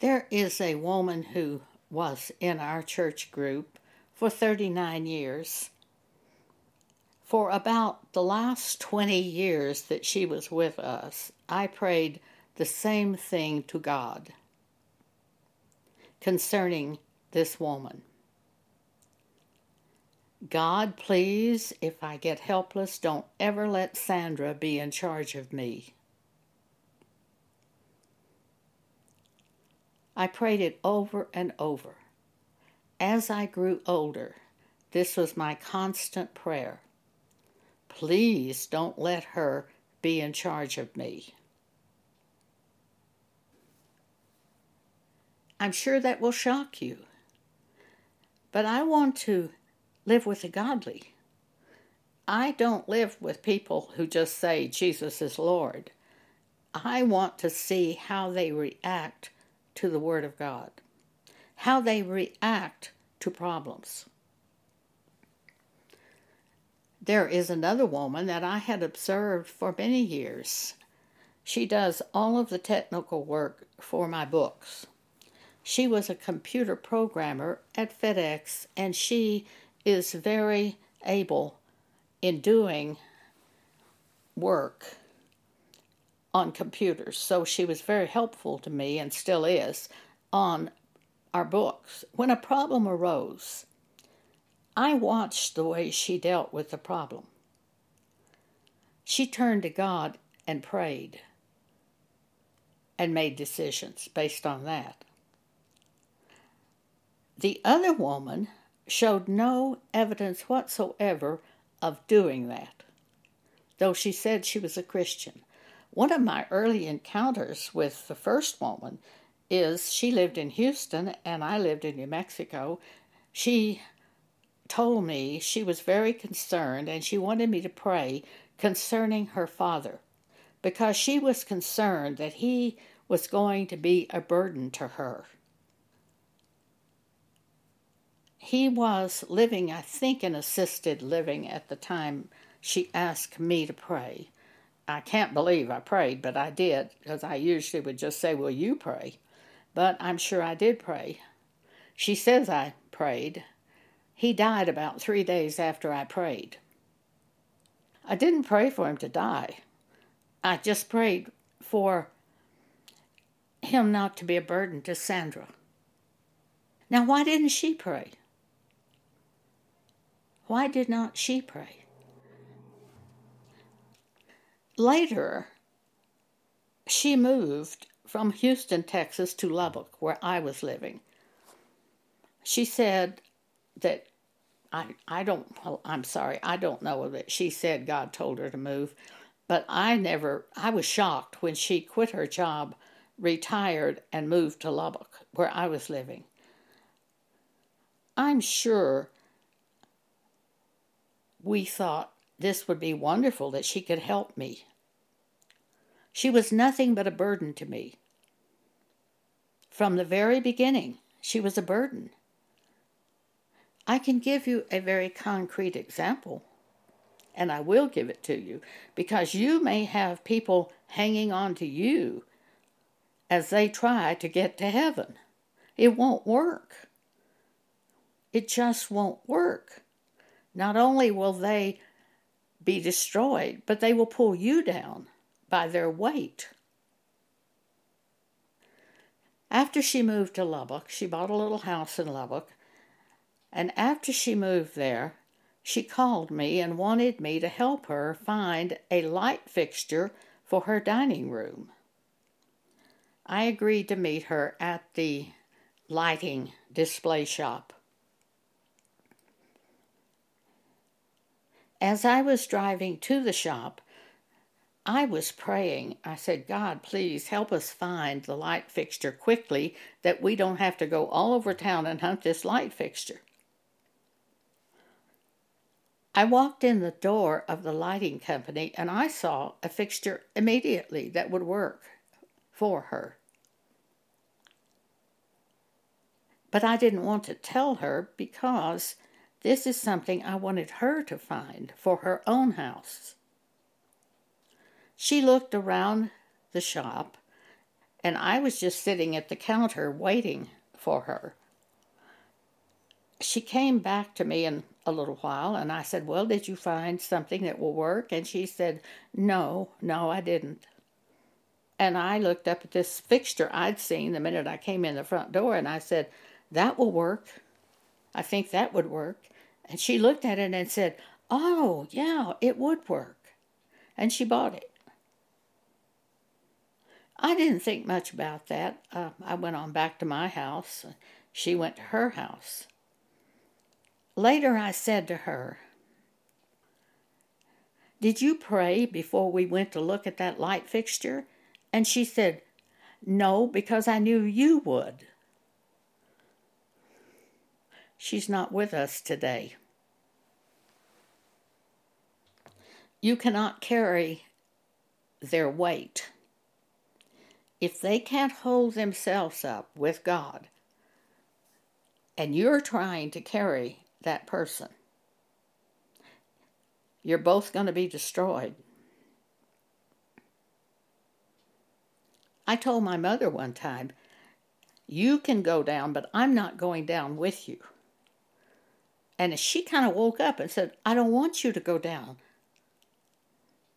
There is a woman who was in our church group for 39 years. For about the last 20 years that she was with us, I prayed the same thing to God concerning this woman. God, please, if I get helpless, don't ever let Sandra be in charge of me. I prayed it over and over. As I grew older, this was my constant prayer. Please don't let her be in charge of me. I'm sure that will shock you. But I want to live with the godly. I don't live with people who just say Jesus is Lord. I want to see how they react to the Word of God, how they react to problems. There is another woman that I had observed for many years. She does all of the technical work for my books. She was a computer programmer at FedEx and she is very able in doing work on computers. So she was very helpful to me and still is on our books. When a problem arose, I watched the way she dealt with the problem. She turned to God and prayed and made decisions based on that. The other woman showed no evidence whatsoever of doing that, though she said she was a Christian. One of my early encounters with the first woman is she lived in Houston and I lived in New Mexico. She told me she was very concerned and she wanted me to pray concerning her father because she was concerned that he was going to be a burden to her. He was living, I think, in assisted living at the time she asked me to pray. I can't believe I prayed, but I did, because I usually would just say, Will you pray? But I'm sure I did pray. She says I prayed. He died about three days after I prayed. I didn't pray for him to die. I just prayed for him not to be a burden to Sandra. Now, why didn't she pray? Why did not she pray? Later, she moved from Houston, Texas to Lubbock, where I was living. She said that I I don't I'm sorry, I don't know that she said God told her to move, but I never I was shocked when she quit her job, retired and moved to Lubbock, where I was living. I'm sure we thought this would be wonderful that she could help me. She was nothing but a burden to me. From the very beginning, she was a burden. I can give you a very concrete example, and I will give it to you, because you may have people hanging on to you as they try to get to heaven. It won't work. It just won't work. Not only will they be destroyed, but they will pull you down by their weight. After she moved to Lubbock, she bought a little house in Lubbock, and after she moved there, she called me and wanted me to help her find a light fixture for her dining room. I agreed to meet her at the lighting display shop. As I was driving to the shop, I was praying. I said, God, please help us find the light fixture quickly that we don't have to go all over town and hunt this light fixture. I walked in the door of the lighting company and I saw a fixture immediately that would work for her. But I didn't want to tell her because this is something I wanted her to find for her own house. She looked around the shop and I was just sitting at the counter waiting for her. She came back to me in a little while, and I said, Well, did you find something that will work? And she said, No, no, I didn't. And I looked up at this fixture I'd seen the minute I came in the front door, and I said, That will work. I think that would work. And she looked at it and said, Oh, yeah, it would work. And she bought it. I didn't think much about that. Uh, I went on back to my house. She went to her house. Later, I said to her, Did you pray before we went to look at that light fixture? And she said, No, because I knew you would. She's not with us today. You cannot carry their weight. If they can't hold themselves up with God, and you're trying to carry that person, you're both going to be destroyed. I told my mother one time, You can go down, but I'm not going down with you. And she kind of woke up and said, I don't want you to go down.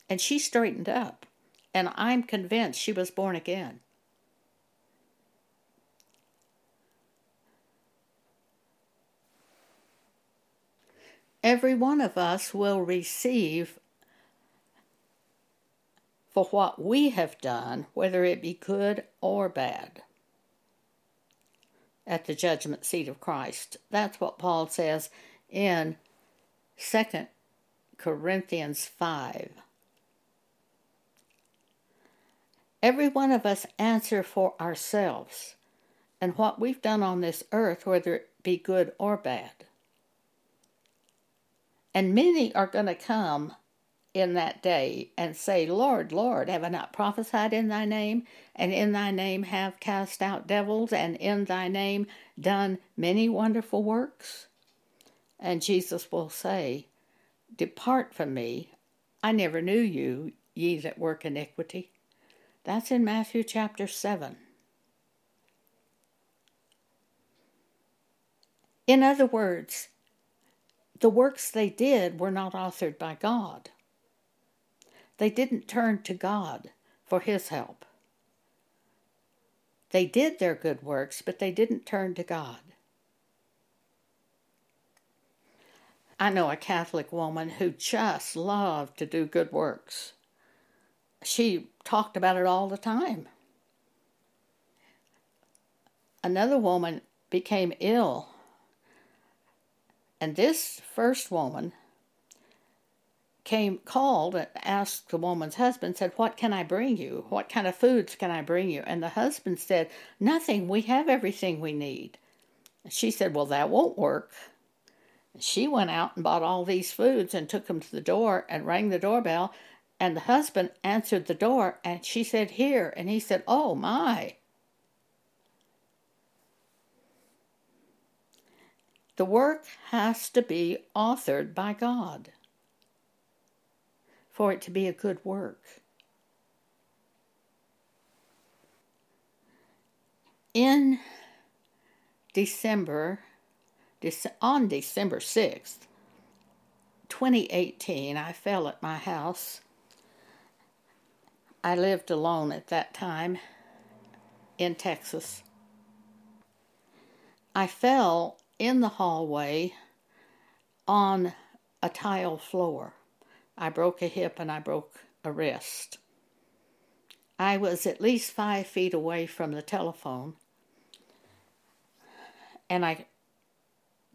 And she straightened up. And I'm convinced she was born again. Every one of us will receive for what we have done, whether it be good or bad, at the judgment seat of Christ. That's what Paul says in 2 Corinthians 5. Every one of us answer for ourselves and what we've done on this earth, whether it be good or bad. And many are going to come in that day and say, Lord, Lord, have I not prophesied in thy name? And in thy name have cast out devils, and in thy name done many wonderful works? And Jesus will say, Depart from me, I never knew you, ye that work iniquity. That's in Matthew chapter 7. In other words, the works they did were not authored by God. They didn't turn to God for His help. They did their good works, but they didn't turn to God. I know a Catholic woman who just loved to do good works. She talked about it all the time. Another woman became ill and this first woman came, called, and asked the woman's husband, said, What can I bring you? What kind of foods can I bring you? And the husband said, Nothing. We have everything we need. She said, Well, that won't work. She went out and bought all these foods and took them to the door and rang the doorbell. And the husband answered the door and she said, Here. And he said, Oh, my. The work has to be authored by God for it to be a good work. In December, on December 6th, 2018, I fell at my house. I lived alone at that time in Texas. I fell in the hallway on a tile floor. I broke a hip and I broke a wrist. I was at least five feet away from the telephone, and I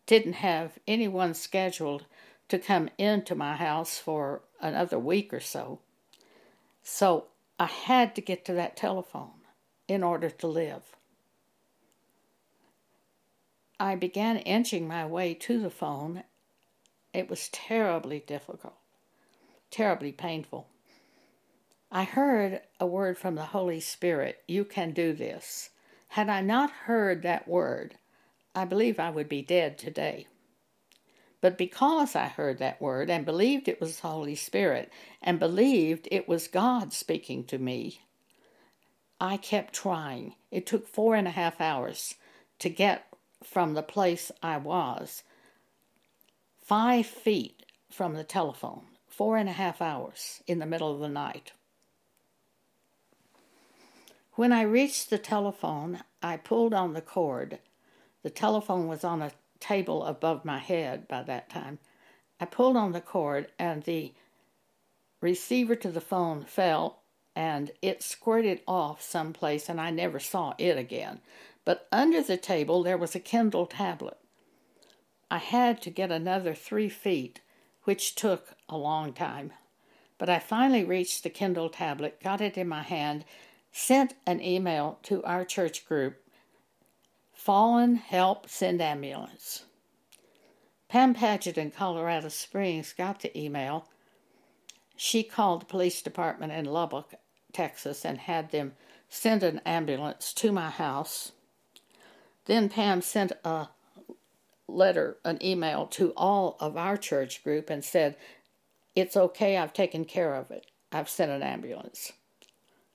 didn't have anyone scheduled to come into my house for another week or so. So I had to get to that telephone in order to live. I began inching my way to the phone. It was terribly difficult, terribly painful. I heard a word from the Holy Spirit You can do this. Had I not heard that word, I believe I would be dead today. But because I heard that word and believed it was the Holy Spirit and believed it was God speaking to me, I kept trying. It took four and a half hours to get from the place I was five feet from the telephone. Four and a half hours in the middle of the night. When I reached the telephone, I pulled on the cord. The telephone was on a table above my head by that time. I pulled on the cord, and the receiver to the phone fell and it squirted off someplace, and I never saw it again. But under the table there was a Kindle tablet. I had to get another three feet, which took a long time. But I finally reached the Kindle tablet, got it in my hand, sent an email to our church group Fallen Help Send Ambulance. Pam Paget in Colorado Springs got the email. She called the police department in Lubbock Texas, and had them send an ambulance to my house. Then Pam sent a letter, an email to all of our church group and said, It's okay, I've taken care of it. I've sent an ambulance.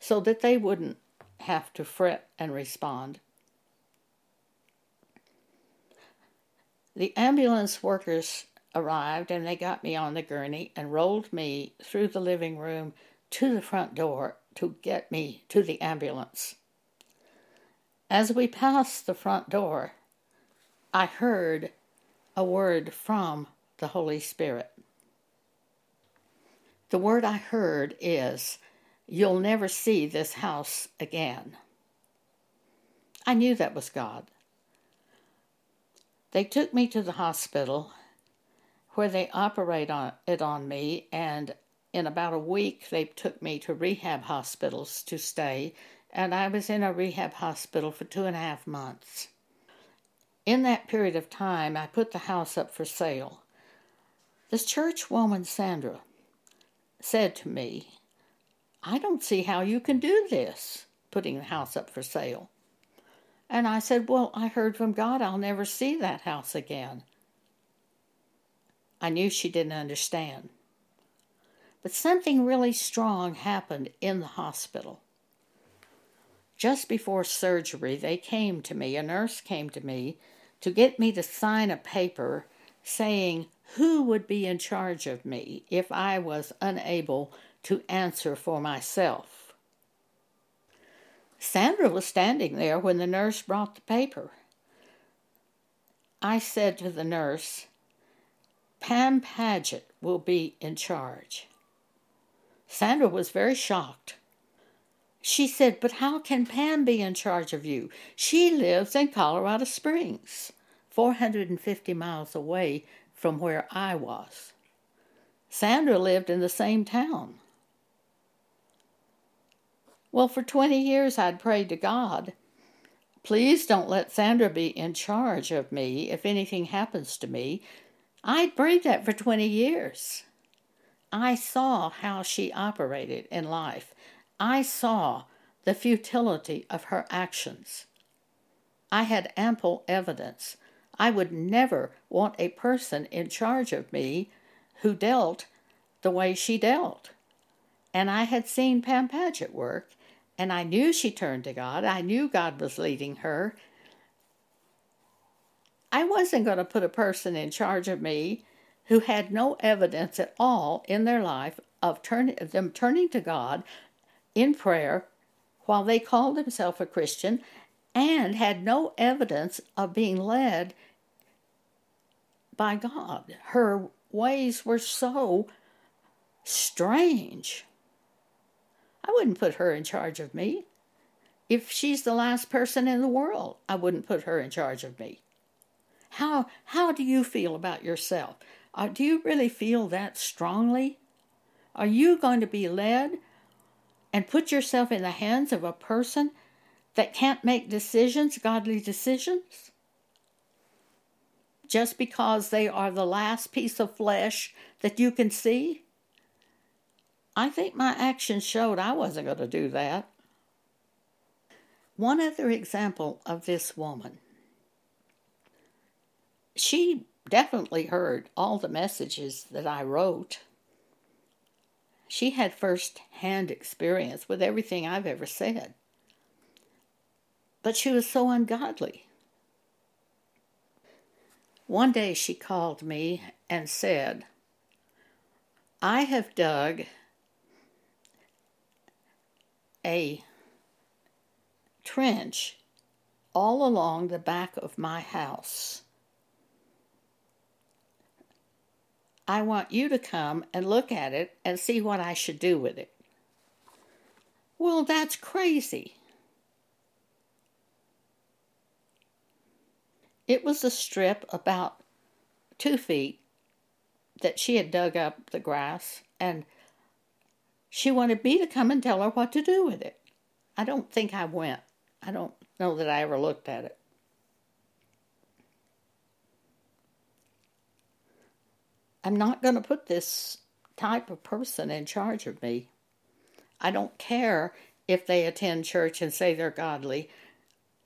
So that they wouldn't have to fret and respond. The ambulance workers arrived and they got me on the gurney and rolled me through the living room to the front door to get me to the ambulance. As we passed the front door, I heard a word from the Holy Spirit. The word I heard is, You'll never see this house again. I knew that was God. They took me to the hospital where they operate on it on me and in about a week, they took me to rehab hospitals to stay, and I was in a rehab hospital for two and a half months. In that period of time, I put the house up for sale. This church woman, Sandra, said to me, I don't see how you can do this, putting the house up for sale. And I said, Well, I heard from God I'll never see that house again. I knew she didn't understand. But something really strong happened in the hospital. Just before surgery, they came to me, a nurse came to me to get me to sign a paper saying who would be in charge of me if I was unable to answer for myself. Sandra was standing there when the nurse brought the paper. I said to the nurse, Pam Paget will be in charge. Sandra was very shocked. She said, But how can Pam be in charge of you? She lives in Colorado Springs, 450 miles away from where I was. Sandra lived in the same town. Well, for 20 years I'd prayed to God, please don't let Sandra be in charge of me if anything happens to me. I'd prayed that for 20 years. I saw how she operated in life. I saw the futility of her actions. I had ample evidence. I would never want a person in charge of me who dealt the way she dealt. And I had seen Pam Paget work, and I knew she turned to God. I knew God was leading her. I wasn't going to put a person in charge of me who had no evidence at all in their life of turn, them turning to God in prayer while they called themselves a Christian and had no evidence of being led by God. Her ways were so strange. I wouldn't put her in charge of me. If she's the last person in the world, I wouldn't put her in charge of me. How how do you feel about yourself? Uh, do you really feel that strongly? Are you going to be led and put yourself in the hands of a person that can't make decisions, godly decisions? Just because they are the last piece of flesh that you can see? I think my actions showed I wasn't going to do that. One other example of this woman. She definitely heard all the messages that I wrote. She had first hand experience with everything I've ever said. But she was so ungodly. One day she called me and said, I have dug a trench all along the back of my house. I want you to come and look at it and see what I should do with it. Well, that's crazy. It was a strip about two feet that she had dug up the grass, and she wanted me to come and tell her what to do with it. I don't think I went. I don't know that I ever looked at it. I'm not going to put this type of person in charge of me. I don't care if they attend church and say they're godly.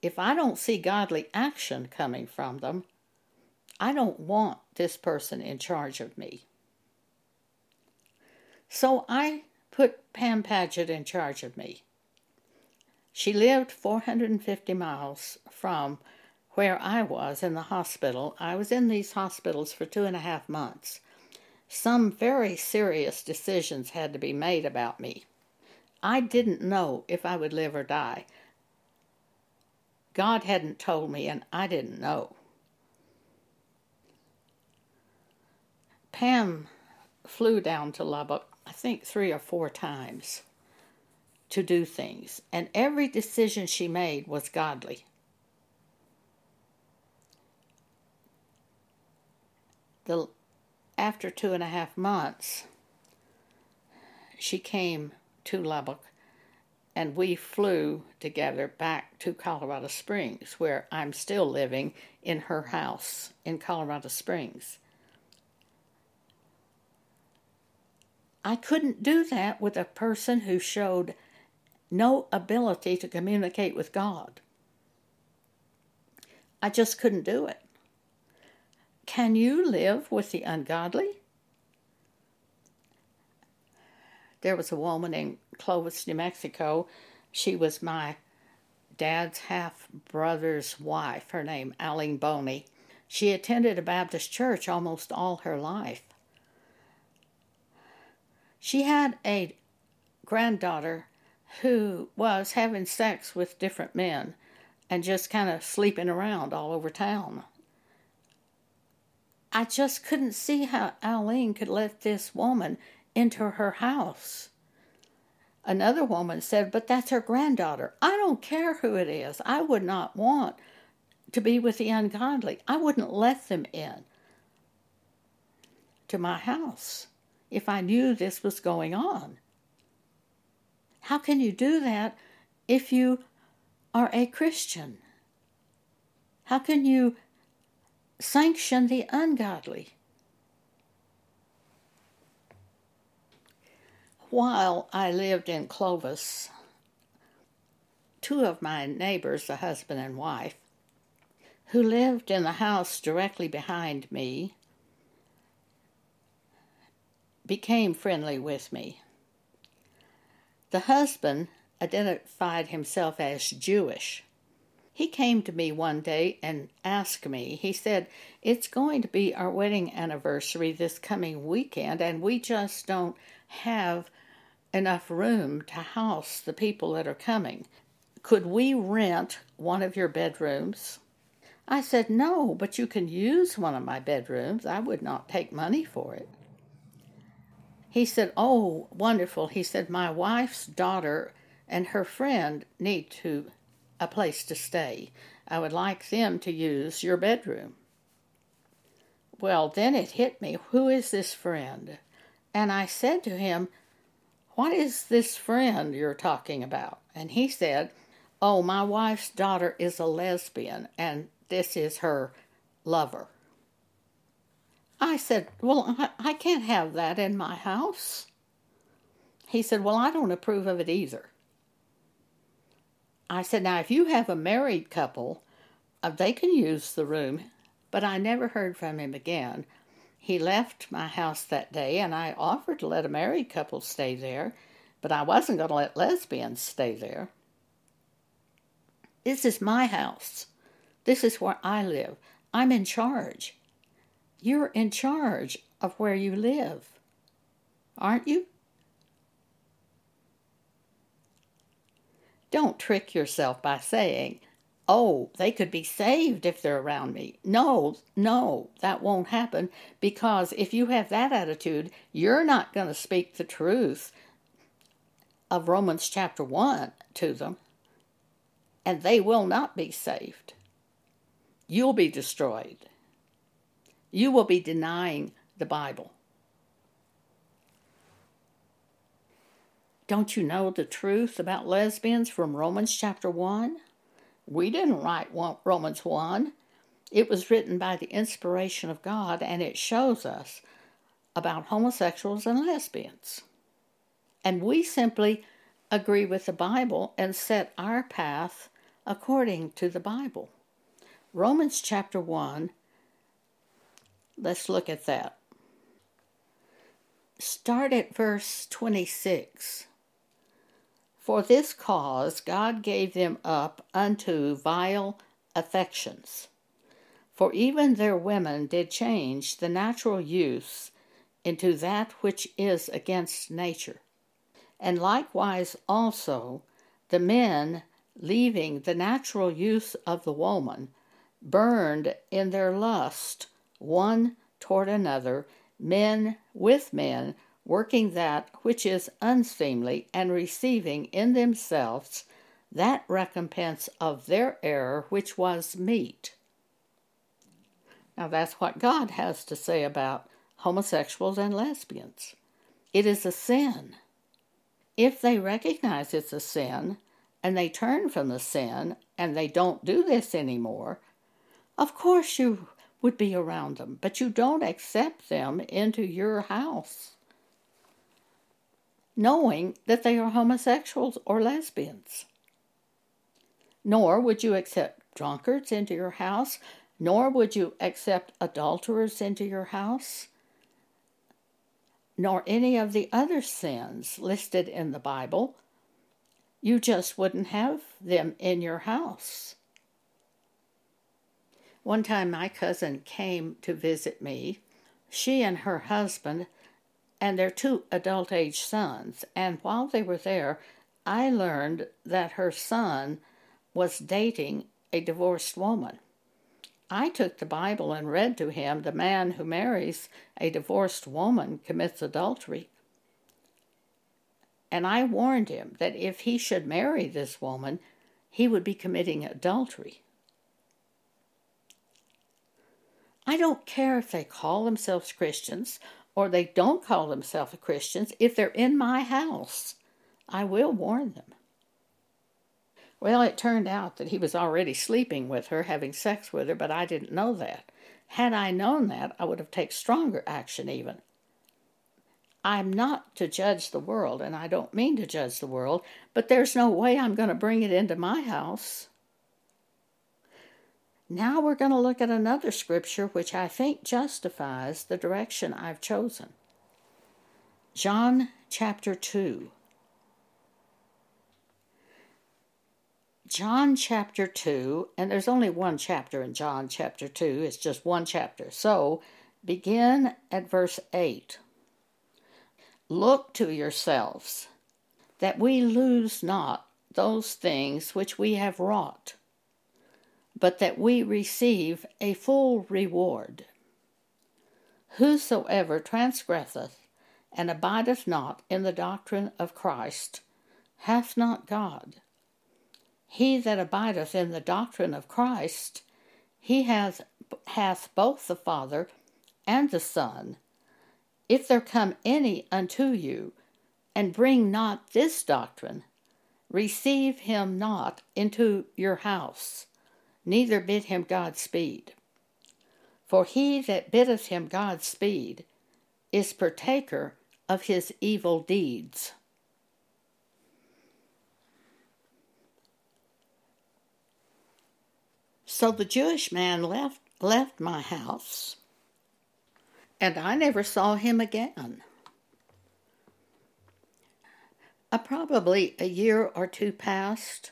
If I don't see godly action coming from them, I don't want this person in charge of me. So I put Pam Paget in charge of me. She lived 450 miles from where I was in the hospital. I was in these hospitals for two and a half months. Some very serious decisions had to be made about me. I didn't know if I would live or die. God hadn't told me, and I didn't know. Pam flew down to Lubbock, I think three or four times, to do things, and every decision she made was godly. The after two and a half months, she came to Lubbock and we flew together back to Colorado Springs, where I'm still living in her house in Colorado Springs. I couldn't do that with a person who showed no ability to communicate with God. I just couldn't do it. Can you live with the ungodly? There was a woman in Clovis, New Mexico. She was my dad's half brother's wife, her name, Aline Boney. She attended a Baptist church almost all her life. She had a granddaughter who was having sex with different men and just kind of sleeping around all over town. I just couldn't see how Aline could let this woman into her house. Another woman said, But that's her granddaughter. I don't care who it is. I would not want to be with the ungodly. I wouldn't let them in to my house if I knew this was going on. How can you do that if you are a Christian? How can you sanction the ungodly. While I lived in Clovis, two of my neighbors, a husband and wife, who lived in the house directly behind me, became friendly with me. The husband identified himself as Jewish. He came to me one day and asked me, he said, It's going to be our wedding anniversary this coming weekend, and we just don't have enough room to house the people that are coming. Could we rent one of your bedrooms? I said, No, but you can use one of my bedrooms. I would not take money for it. He said, Oh, wonderful. He said, My wife's daughter and her friend need to a place to stay. I would like them to use your bedroom. Well, then it hit me who is this friend? And I said to him, What is this friend you're talking about? And he said, Oh, my wife's daughter is a lesbian, and this is her lover. I said, Well, I, I can't have that in my house. He said, Well, I don't approve of it either. I said, now if you have a married couple, uh, they can use the room. But I never heard from him again. He left my house that day, and I offered to let a married couple stay there, but I wasn't going to let lesbians stay there. This is my house. This is where I live. I'm in charge. You're in charge of where you live, aren't you? Don't trick yourself by saying, oh, they could be saved if they're around me. No, no, that won't happen because if you have that attitude, you're not going to speak the truth of Romans chapter 1 to them, and they will not be saved. You'll be destroyed. You will be denying the Bible. Don't you know the truth about lesbians from Romans chapter 1? We didn't write Romans 1. It was written by the inspiration of God and it shows us about homosexuals and lesbians. And we simply agree with the Bible and set our path according to the Bible. Romans chapter 1, let's look at that. Start at verse 26. For this cause God gave them up unto vile affections. For even their women did change the natural use into that which is against nature. And likewise also the men, leaving the natural use of the woman, burned in their lust one toward another, men with men, working that which is unseemly, and receiving in themselves that recompense of their error which was meet. Now, that's what God has to say about homosexuals and lesbians. It is a sin. If they recognize it's a sin and they turn from the sin and they don't do this anymore, of course you would be around them, but you don't accept them into your house knowing that they are homosexuals or lesbians. Nor would you accept drunkards into your house, nor would you accept adulterers into your house, nor any of the other sins listed in the Bible. You just wouldn't have them in your house. One time, my cousin came to visit me. She and her husband and their two adult age sons. And while they were there, I learned that her son was dating a divorced woman. I took the Bible and read to him the man who marries a divorced woman commits adultery. And I warned him that if he should marry this woman, he would be committing adultery. I don't care if they call themselves Christians or they don't call themselves Christians, if they're in my house, I will warn them. Well, it turned out that he was already sleeping with her, having sex with her, but I didn't know that. Had I known that, I would have taken stronger action even. I'm not to judge the world, and I don't mean to judge the world, but there's no way I'm going to bring it into my house. Now we're going to look at another scripture which I think justifies the direction I've chosen. John chapter 2. John chapter 2, and there's only one chapter in John chapter 2, it's just one chapter. So begin at verse 8. Look to yourselves that we lose not those things which we have wrought but that we receive a full reward. Whosoever transgresseth and abideth not in the doctrine of Christ hath not God. He that abideth in the doctrine of Christ, he hath, hath both the Father and the Son. If there come any unto you, and bring not this doctrine, receive him not into your house neither bid him God speed. For he that biddeth him God speed is partaker of his evil deeds. So the Jewish man left left my house, and I never saw him again. Uh, probably a year or two passed,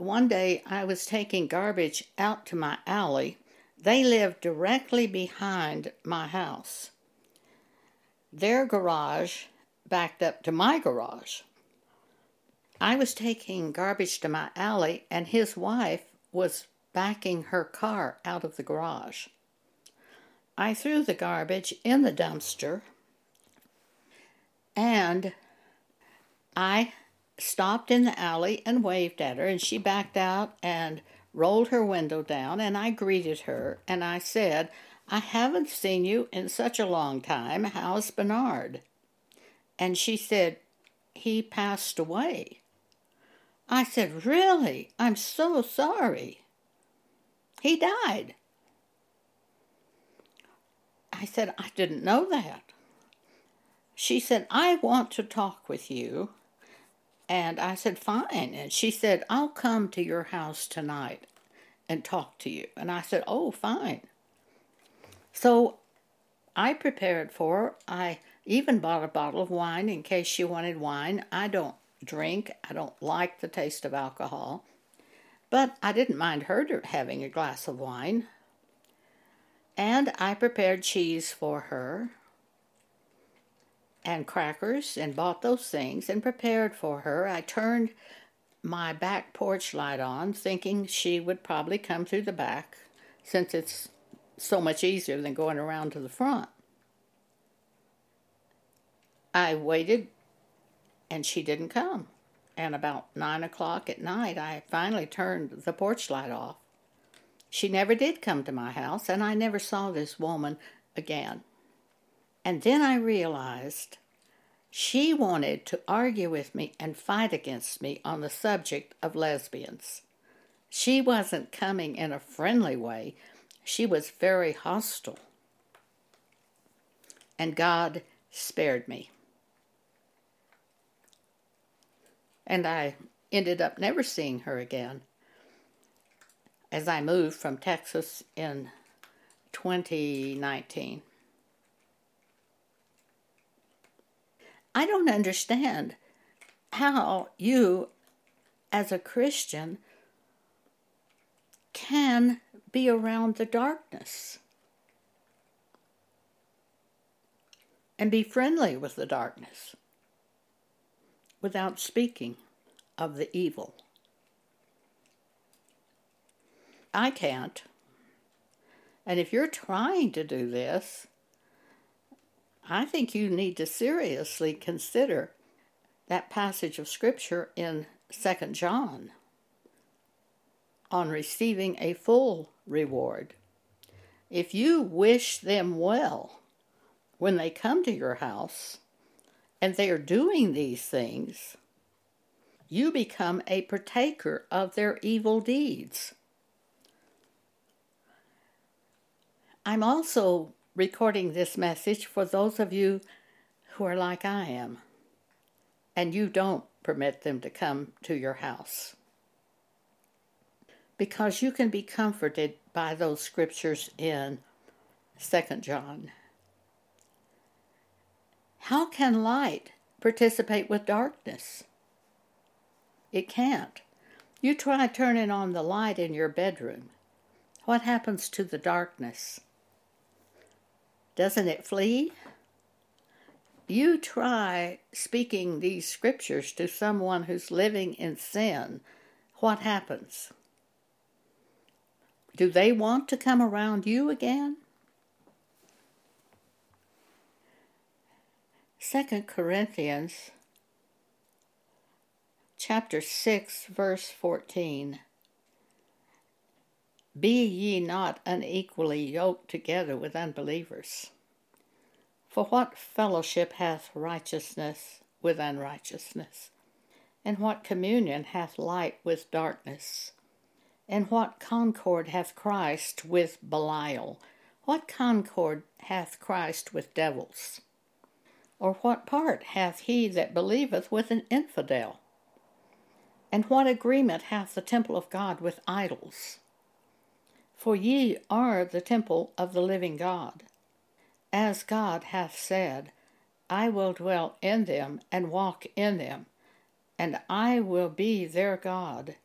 one day I was taking garbage out to my alley. They lived directly behind my house. Their garage backed up to my garage. I was taking garbage to my alley, and his wife was backing her car out of the garage. I threw the garbage in the dumpster and I stopped in the alley and waved at her, and she backed out and rolled her window down, and I greeted her and I said, I haven't seen you in such a long time. How's Bernard? And she said, He passed away. I said, Really? I'm so sorry. He died. I said, I didn't know that. She said, I want to talk with you. And I said, Fine. And she said, I'll come to your house tonight and talk to you. And I said, Oh, fine. So I prepared for her. I even bought a bottle of wine in case she wanted wine. I don't drink, I don't like the taste of alcohol. But I didn't mind her having a glass of wine. And I prepared cheese for her and crackers and bought those things and prepared for her. I turned my back porch light on, thinking she would probably come through the back since it's so much easier than going around to the front. I waited and she didn't come. And about nine o'clock at night, I finally turned the porch light off. She never did come to my house, and I never saw this woman again. And then I realized she wanted to argue with me and fight against me on the subject of lesbians. She wasn't coming in a friendly way, she was very hostile. And God spared me. And I ended up never seeing her again as I moved from Texas in 2019. I don't understand how you, as a Christian, can be around the darkness and be friendly with the darkness without speaking of the evil. I can't. And if you're trying to do this, I think you need to seriously consider that passage of Scripture in 2 John on receiving a full reward. If you wish them well when they come to your house and they are doing these things, you become a partaker of their evil deeds. I'm also recording this message for those of you who are like I am and you don't permit them to come to your house because you can be comforted by those scriptures in 2 John. How can light participate with darkness? It can't. You try turning on the light in your bedroom. What happens to the darkness? Doesn't it flee? You try speaking these scriptures to someone who's living in sin. What happens? Do they want to come around you again? 2 Corinthians chapter 6 verse 14 Be ye not unequally yoked together with unbelievers. For what fellowship hath righteousness with unrighteousness? And what communion hath light with darkness? And what concord hath Christ with Belial? What concord hath Christ with devils? Or what part hath he that believeth with an infidel? And what agreement hath the temple of God with idols? For ye are the temple of the living God. As God hath said, I will dwell in them and walk in them, and I will be their God,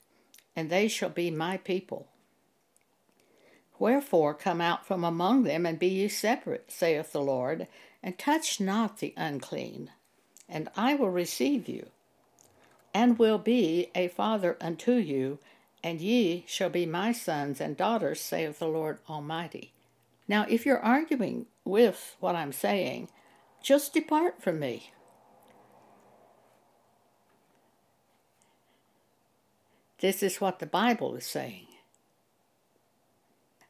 and they shall be my people. Wherefore come out from among them, and be ye separate, saith the Lord, and touch not the unclean, and I will receive you, and will be a father unto you, and ye shall be my sons and daughters, saith the Lord Almighty. Now, if you're arguing with what I'm saying, just depart from me. This is what the Bible is saying.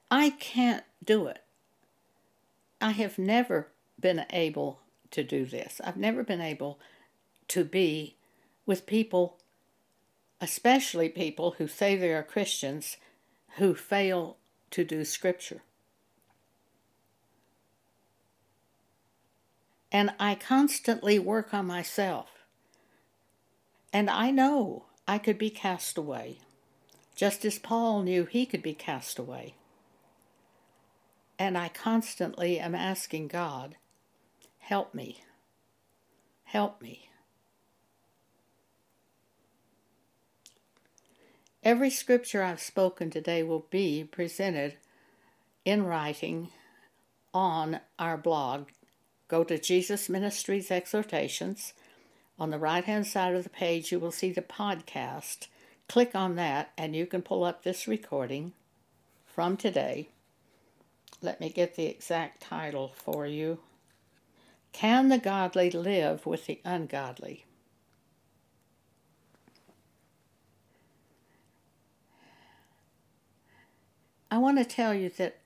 I can't do it. I have never been able to do this. I've never been able to be with people, especially people who say they are Christians, who fail to do Scripture. And I constantly work on myself. And I know I could be cast away, just as Paul knew he could be cast away. And I constantly am asking God, help me, help me. Every scripture I've spoken today will be presented in writing on our blog. Go to Jesus Ministries Exhortations on the right hand side of the page, you will see the podcast. Click on that, and you can pull up this recording from today. Let me get the exact title for you Can the Godly Live with the Ungodly? Want to tell you that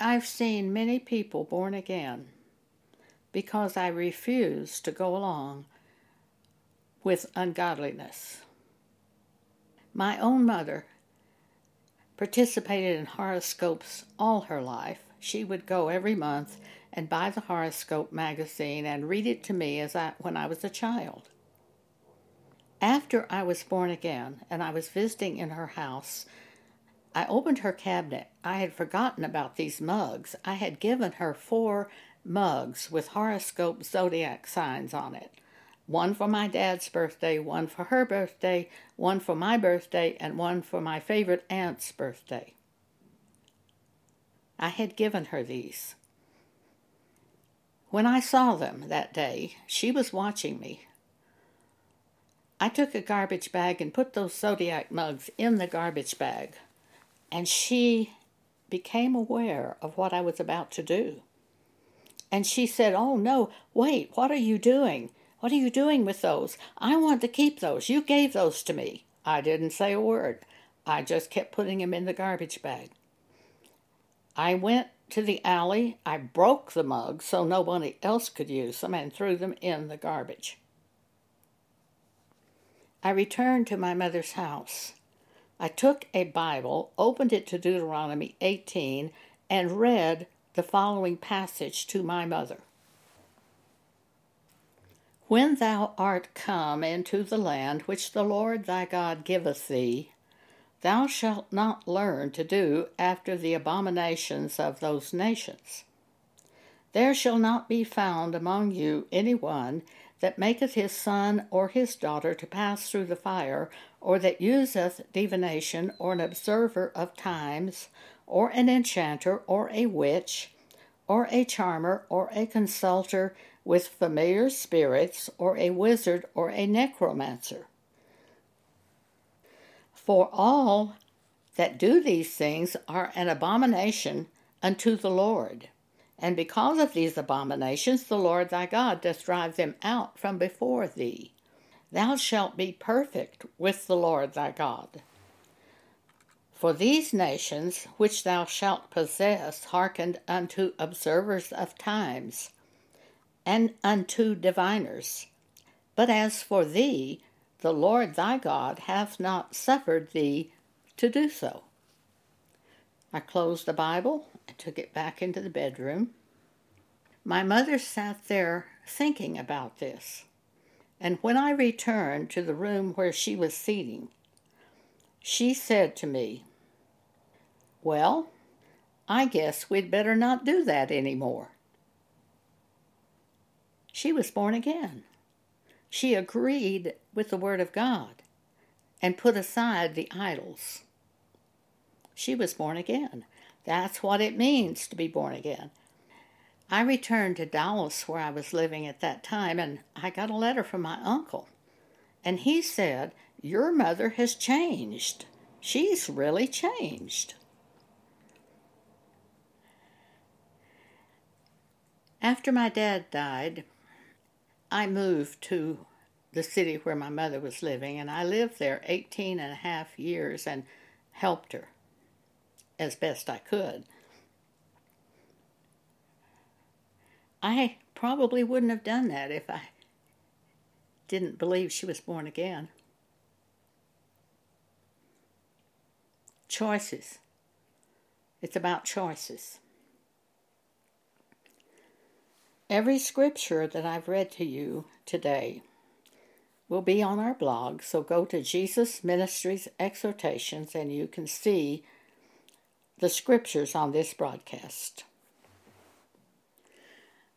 I've seen many people born again because I refuse to go along with ungodliness. My own mother participated in horoscopes all her life. She would go every month and buy the horoscope magazine and read it to me as I when I was a child. After I was born again and I was visiting in her house, I opened her cabinet. I had forgotten about these mugs. I had given her four mugs with horoscope zodiac signs on it. One for my dad's birthday, one for her birthday, one for my birthday, and one for my favorite aunt's birthday. I had given her these. When I saw them that day, she was watching me. I took a garbage bag and put those zodiac mugs in the garbage bag, and she became aware of what I was about to do. And she said, Oh, no, wait, what are you doing? What are you doing with those? I want to keep those. You gave those to me. I didn't say a word. I just kept putting them in the garbage bag. I went to the alley. I broke the mugs so nobody else could use them and threw them in the garbage. I returned to my mother's house. I took a Bible, opened it to Deuteronomy 18, and read the following passage to my mother When thou art come into the land which the Lord thy God giveth thee, thou shalt not learn to do after the abominations of those nations. There shall not be found among you any one that maketh his son or his daughter to pass through the fire, or that useth divination, or an observer of times, or an enchanter, or a witch, or a charmer, or a consulter with familiar spirits, or a wizard, or a necromancer. For all that do these things are an abomination unto the Lord. And because of these abominations, the Lord thy God doth drive them out from before thee. Thou shalt be perfect with the Lord thy God. For these nations which thou shalt possess hearkened unto observers of times, and unto diviners. But as for thee, the Lord thy God hath not suffered thee to do so. I close the Bible took it back into the bedroom. My mother sat there thinking about this, and when I returned to the room where she was seating, she said to me, well, I guess we'd better not do that any more. She was born again. She agreed with the Word of God. and put aside the idols. She was born again. That's what it means to be born again. I returned to Dallas, where I was living at that time, and I got a letter from my uncle. And he said, Your mother has changed. She's really changed. After my dad died, I moved to the city where my mother was living, and I lived there 18 and a half years and helped her as best I could. I probably wouldn't have done that if I didn't believe she was born again. Choices. It's about choices. Every scripture that I've read to you today will be on our blog, so go to Jesus Ministries Exhortations and you can see the scriptures on this broadcast.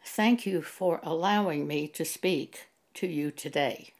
Thank you for allowing me to speak to you today.